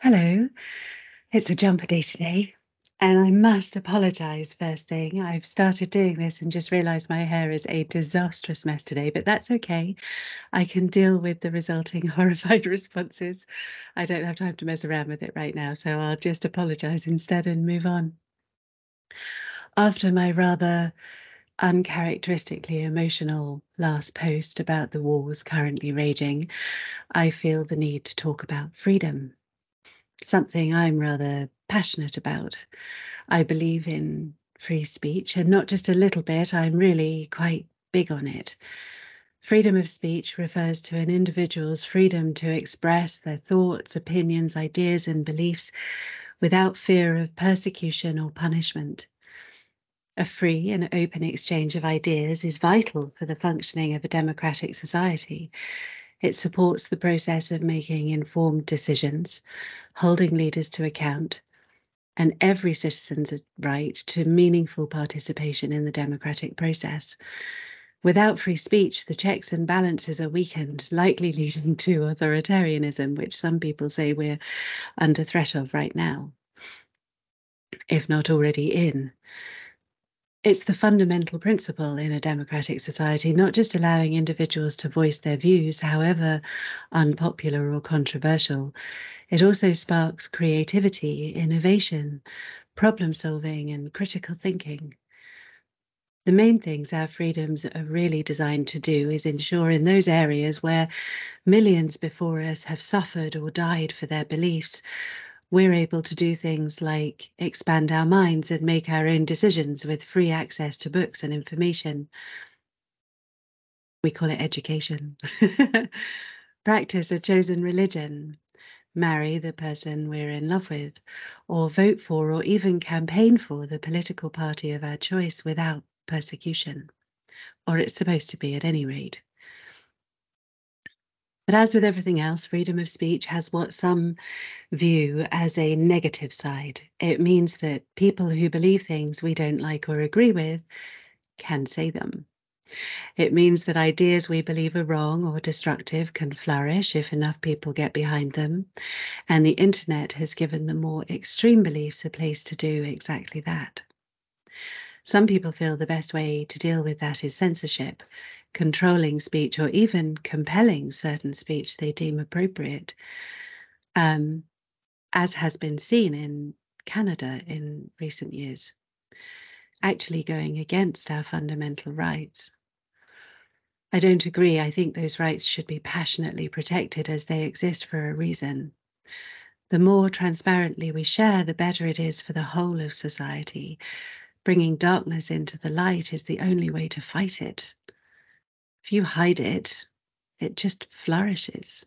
Hello. It's a jumper day today, and I must apologize first thing. I've started doing this and just realized my hair is a disastrous mess today, but that's okay. I can deal with the resulting horrified responses. I don't have time to mess around with it right now, so I'll just apologize instead and move on. After my rather uncharacteristically emotional last post about the wars currently raging, I feel the need to talk about freedom something I'm rather passionate about. I believe in free speech, and not just a little bit, I'm really quite big on it. Freedom of speech refers to an individual's freedom to express their thoughts, opinions, ideas, and beliefs without fear of persecution or punishment. A free and open exchange of ideas is vital for the functioning of a democratic society. It supports the process of making informed decisions, holding leaders to account, and every citizen's right to meaningful participation in the democratic process. Without free speech, the checks and balances are weakened, likely leading to authoritarianism, which some people say we're under threat of right now, if not already in it's the fundamental principle in a democratic society, not just allowing individuals to voice their views, however unpopular or controversial. It also sparks creativity, innovation, problem solving, and critical thinking. The main things our freedoms are really designed to do is ensure in those areas where millions before us have suffered or died for their beliefs, we're able to do things like expand our minds and make our own decisions with free access to books and information. We call it education. Practice a chosen religion, marry the person we're in love with, or vote for or even campaign for the political party of our choice without persecution. Or it's supposed to be at any rate. But as with everything else, freedom of speech has what some view as a negative side. It means that people who believe things we don't like or agree with can say them. It means that ideas we believe are wrong or destructive can flourish if enough people get behind them. And the internet has given the more extreme beliefs a place to do exactly that. Some people feel the best way to deal with that is censorship, controlling speech, or even compelling certain speech they deem appropriate, um, as has been seen in Canada in recent years, actually going against our fundamental rights. I don't agree. I think those rights should be passionately protected as they exist for a reason. The more transparently we share, the better it is for the whole of society, bringing darkness into the light is the only way to fight it. If you hide it, it just flourishes.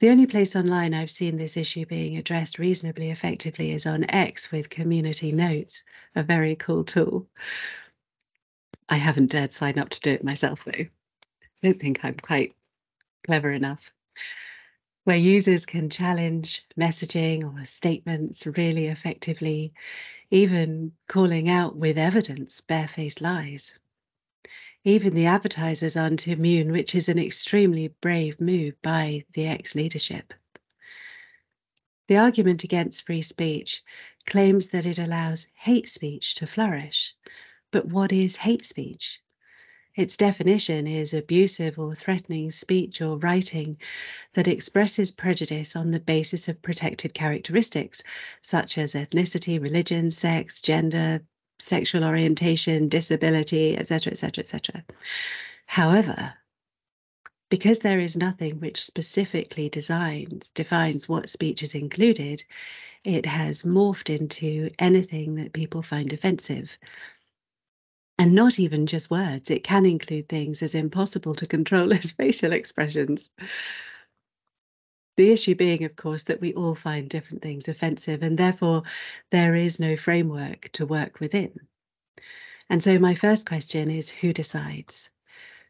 The only place online I've seen this issue being addressed reasonably effectively is on X with community notes, a very cool tool. I haven't dared sign up to do it myself though. I don't think I'm quite clever enough. Where users can challenge messaging or statements really effectively even calling out with evidence barefaced lies. Even the advertisers aren't immune, which is an extremely brave move by the X leadership. The argument against free speech claims that it allows hate speech to flourish. But what is hate speech? Its definition is abusive or threatening speech or writing that expresses prejudice on the basis of protected characteristics such as ethnicity, religion, sex, gender, sexual orientation, disability, etc., etc., etc. However, because there is nothing which specifically designs defines what speech is included, it has morphed into anything that people find offensive and not even just words. It can include things as impossible to control as facial expressions. The issue being, of course, that we all find different things offensive, and therefore there is no framework to work within. And so, my first question is who decides?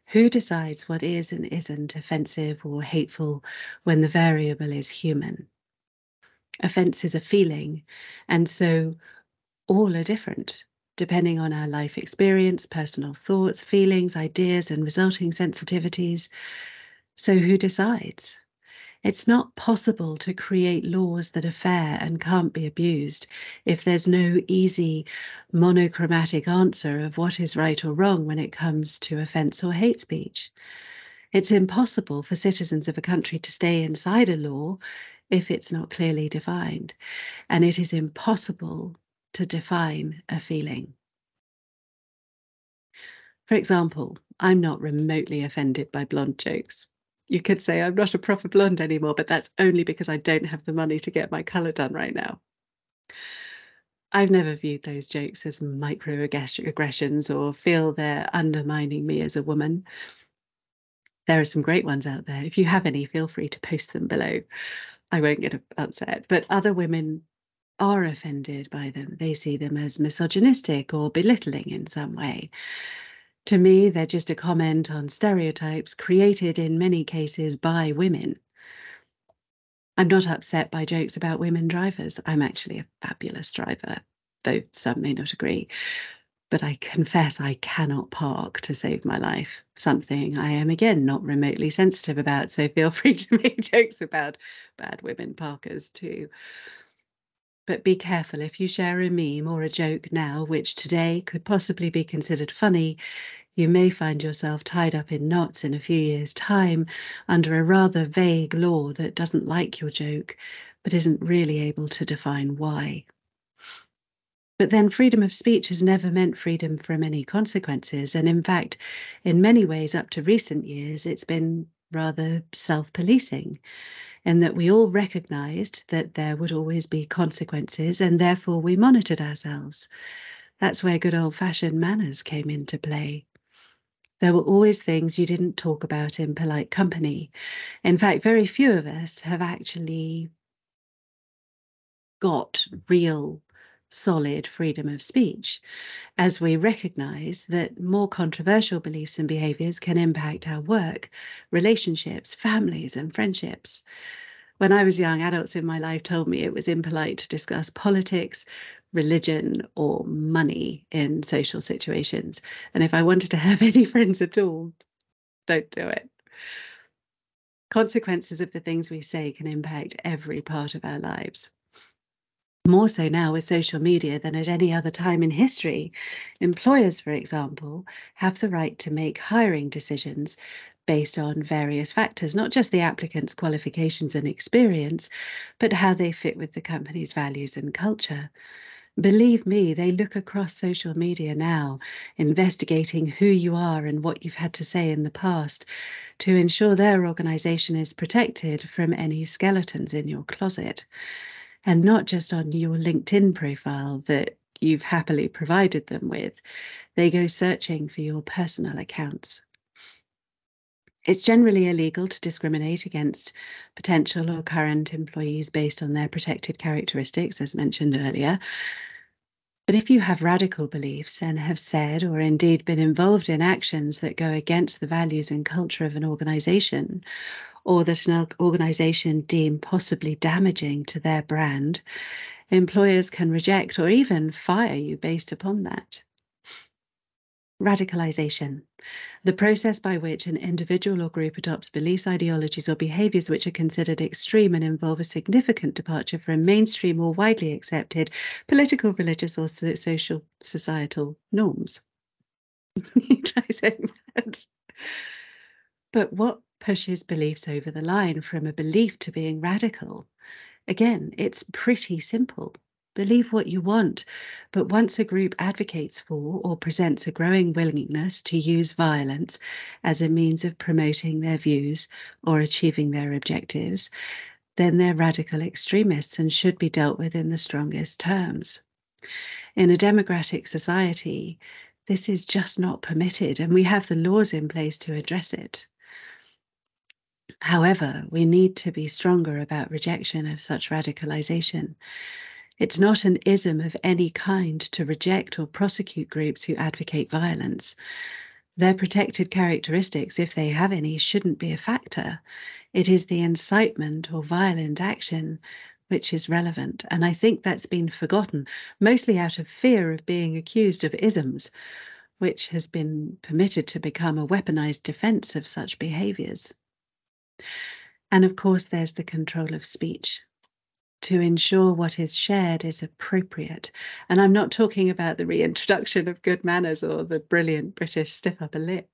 Who decides what is and isn't offensive or hateful when the variable is human? Offense is a feeling, and so all are different depending on our life experience, personal thoughts, feelings, ideas, and resulting sensitivities. So, who decides? It's not possible to create laws that are fair and can't be abused if there's no easy monochromatic answer of what is right or wrong when it comes to offence or hate speech. It's impossible for citizens of a country to stay inside a law if it's not clearly defined. And it is impossible to define a feeling. For example, I'm not remotely offended by blonde jokes. You could say I'm not a proper blonde anymore, but that's only because I don't have the money to get my colour done right now. I've never viewed those jokes as microaggressions or feel they're undermining me as a woman. There are some great ones out there. If you have any, feel free to post them below. I won't get upset. But other women are offended by them. They see them as misogynistic or belittling in some way. To me, they're just a comment on stereotypes created in many cases by women. I'm not upset by jokes about women drivers. I'm actually a fabulous driver, though some may not agree. But I confess I cannot park to save my life, something I am again not remotely sensitive about. So feel free to make jokes about bad women parkers too. But be careful if you share a meme or a joke now, which today could possibly be considered funny, you may find yourself tied up in knots in a few years' time under a rather vague law that doesn't like your joke, but isn't really able to define why. But then freedom of speech has never meant freedom from any consequences. And in fact, in many ways, up to recent years, it's been rather self policing and that we all recognized that there would always be consequences, and therefore we monitored ourselves. That's where good old fashioned manners came into play. There were always things you didn't talk about in polite company. In fact, very few of us have actually got real solid freedom of speech, as we recognize that more controversial beliefs and behaviors can impact our work, relationships, families, and friendships. When I was young, adults in my life told me it was impolite to discuss politics, religion, or money in social situations. And if I wanted to have any friends at all, don't do it. Consequences of the things we say can impact every part of our lives more so now with social media than at any other time in history. Employers, for example, have the right to make hiring decisions based on various factors, not just the applicant's qualifications and experience, but how they fit with the company's values and culture. Believe me, they look across social media now, investigating who you are and what you've had to say in the past to ensure their organization is protected from any skeletons in your closet and not just on your LinkedIn profile that you've happily provided them with. They go searching for your personal accounts. It's generally illegal to discriminate against potential or current employees based on their protected characteristics, as mentioned earlier. But if you have radical beliefs and have said or indeed been involved in actions that go against the values and culture of an organization, or that an organization deem possibly damaging to their brand, employers can reject or even fire you based upon that. Radicalization, the process by which an individual or group adopts beliefs, ideologies, or behaviors which are considered extreme and involve a significant departure from mainstream or widely accepted political, religious, or social societal norms. Try saying that. But what pushes beliefs over the line from a belief to being radical. Again, it's pretty simple. Believe what you want, but once a group advocates for or presents a growing willingness to use violence as a means of promoting their views or achieving their objectives, then they're radical extremists and should be dealt with in the strongest terms. In a democratic society, this is just not permitted, and we have the laws in place to address it. However, we need to be stronger about rejection of such radicalization. It's not an ism of any kind to reject or prosecute groups who advocate violence. Their protected characteristics, if they have any, shouldn't be a factor. It is the incitement or violent action which is relevant. And I think that's been forgotten, mostly out of fear of being accused of isms, which has been permitted to become a weaponized defense of such behaviors. And of course, there's the control of speech to ensure what is shared is appropriate. And I'm not talking about the reintroduction of good manners or the brilliant British stiff upper lip.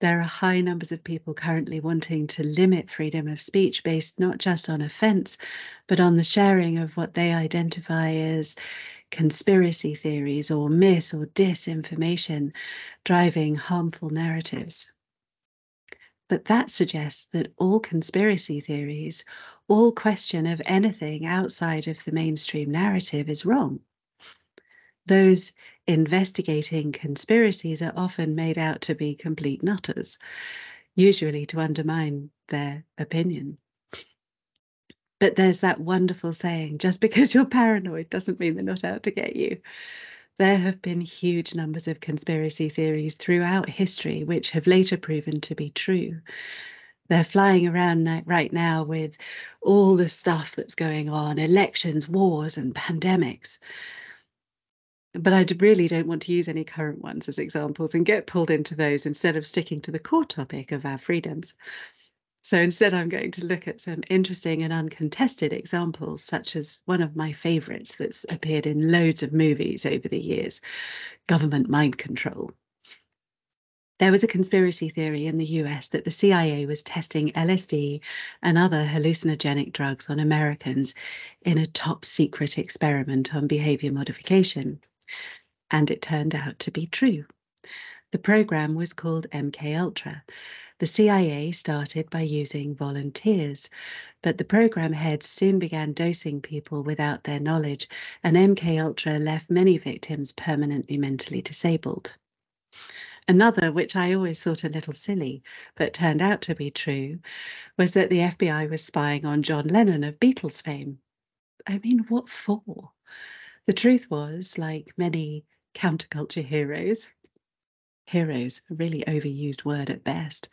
There are high numbers of people currently wanting to limit freedom of speech based not just on offence, but on the sharing of what they identify as conspiracy theories or mis or disinformation driving harmful narratives. But that suggests that all conspiracy theories, all question of anything outside of the mainstream narrative is wrong. Those investigating conspiracies are often made out to be complete nutters, usually to undermine their opinion. But there's that wonderful saying just because you're paranoid doesn't mean they're not out to get you. There have been huge numbers of conspiracy theories throughout history which have later proven to be true. They're flying around right now with all the stuff that's going on elections, wars, and pandemics. But I really don't want to use any current ones as examples and get pulled into those instead of sticking to the core topic of our freedoms. So instead, I'm going to look at some interesting and uncontested examples, such as one of my favourites that's appeared in loads of movies over the years government mind control. There was a conspiracy theory in the US that the CIA was testing LSD and other hallucinogenic drugs on Americans in a top secret experiment on behavior modification. And it turned out to be true. The program was called MK Ultra the CIA started by using volunteers, but the program heads soon began dosing people without their knowledge, and MK Ultra left many victims permanently mentally disabled. Another, which I always thought a little silly, but turned out to be true, was that the FBI was spying on John Lennon of Beatles fame. I mean, what for? The truth was, like many counterculture heroes, heroes, a really overused word at best.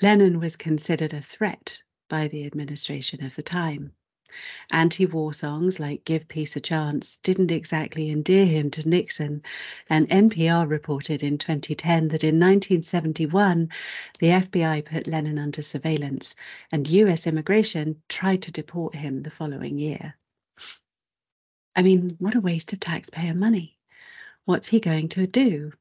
Lennon was considered a threat by the administration of the time. Anti war songs like Give Peace a Chance didn't exactly endear him to Nixon, and NPR reported in 2010 that in 1971 the FBI put Lennon under surveillance and US immigration tried to deport him the following year. I mean, what a waste of taxpayer money. What's he going to do?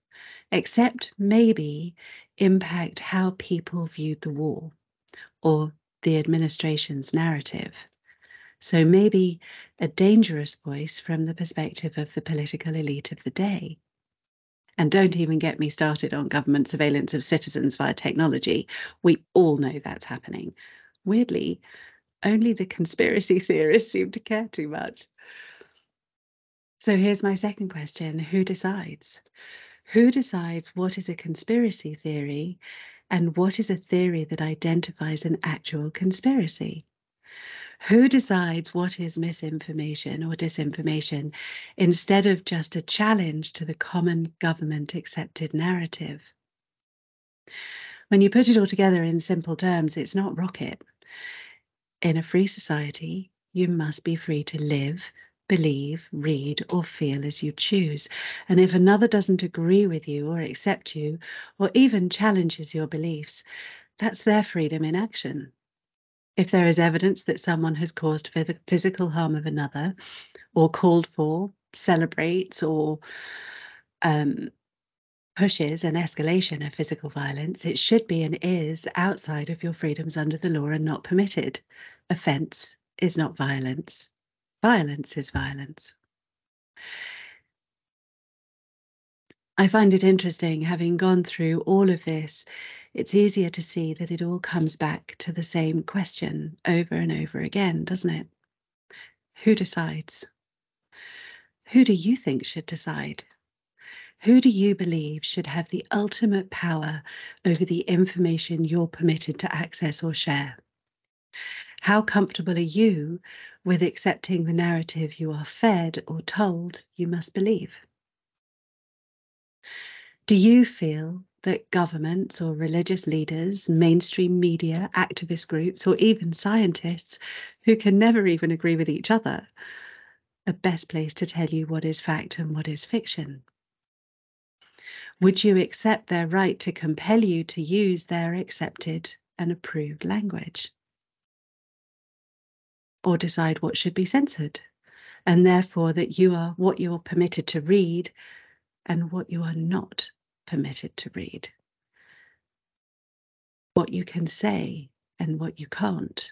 Except maybe impact how people viewed the war or the administration's narrative. So maybe a dangerous voice from the perspective of the political elite of the day. And don't even get me started on government surveillance of citizens via technology. We all know that's happening. Weirdly, only the conspiracy theorists seem to care too much. So here's my second question Who decides? Who decides what is a conspiracy theory and what is a theory that identifies an actual conspiracy? Who decides what is misinformation or disinformation instead of just a challenge to the common government accepted narrative? When you put it all together in simple terms, it's not rocket. In a free society, you must be free to live, believe, read, or feel as you choose. And if another doesn't agree with you or accept you, or even challenges your beliefs, that's their freedom in action. If there is evidence that someone has caused physical harm of another, or called for, celebrates, or um, pushes an escalation of physical violence, it should be and is outside of your freedoms under the law and not permitted. Offence is not violence. Violence is violence. I find it interesting, having gone through all of this, it's easier to see that it all comes back to the same question over and over again, doesn't it? Who decides? Who do you think should decide? Who do you believe should have the ultimate power over the information you're permitted to access or share? How comfortable are you with accepting the narrative you are fed or told you must believe? Do you feel that governments or religious leaders, mainstream media, activist groups, or even scientists who can never even agree with each other are best placed to tell you what is fact and what is fiction? Would you accept their right to compel you to use their accepted and approved language. Or decide what should be censored, and therefore that you are what you're permitted to read and what you are not permitted to read. What you can say and what you can't.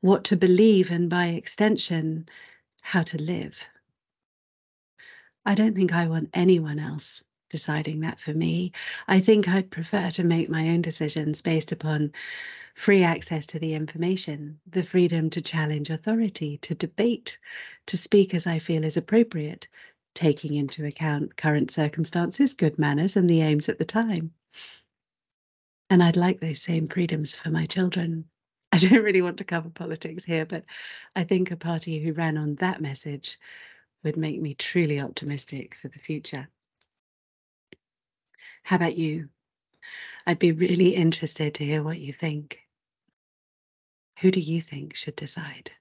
What to believe and by extension, how to live. I don't think I want anyone else deciding that for me. I think I'd prefer to make my own decisions based upon free access to the information, the freedom to challenge authority, to debate, to speak as I feel is appropriate, taking into account current circumstances, good manners, and the aims at the time. And I'd like those same freedoms for my children. I don't really want to cover politics here, but I think a party who ran on that message would make me truly optimistic for the future. How about you? I'd be really interested to hear what you think. Who do you think should decide?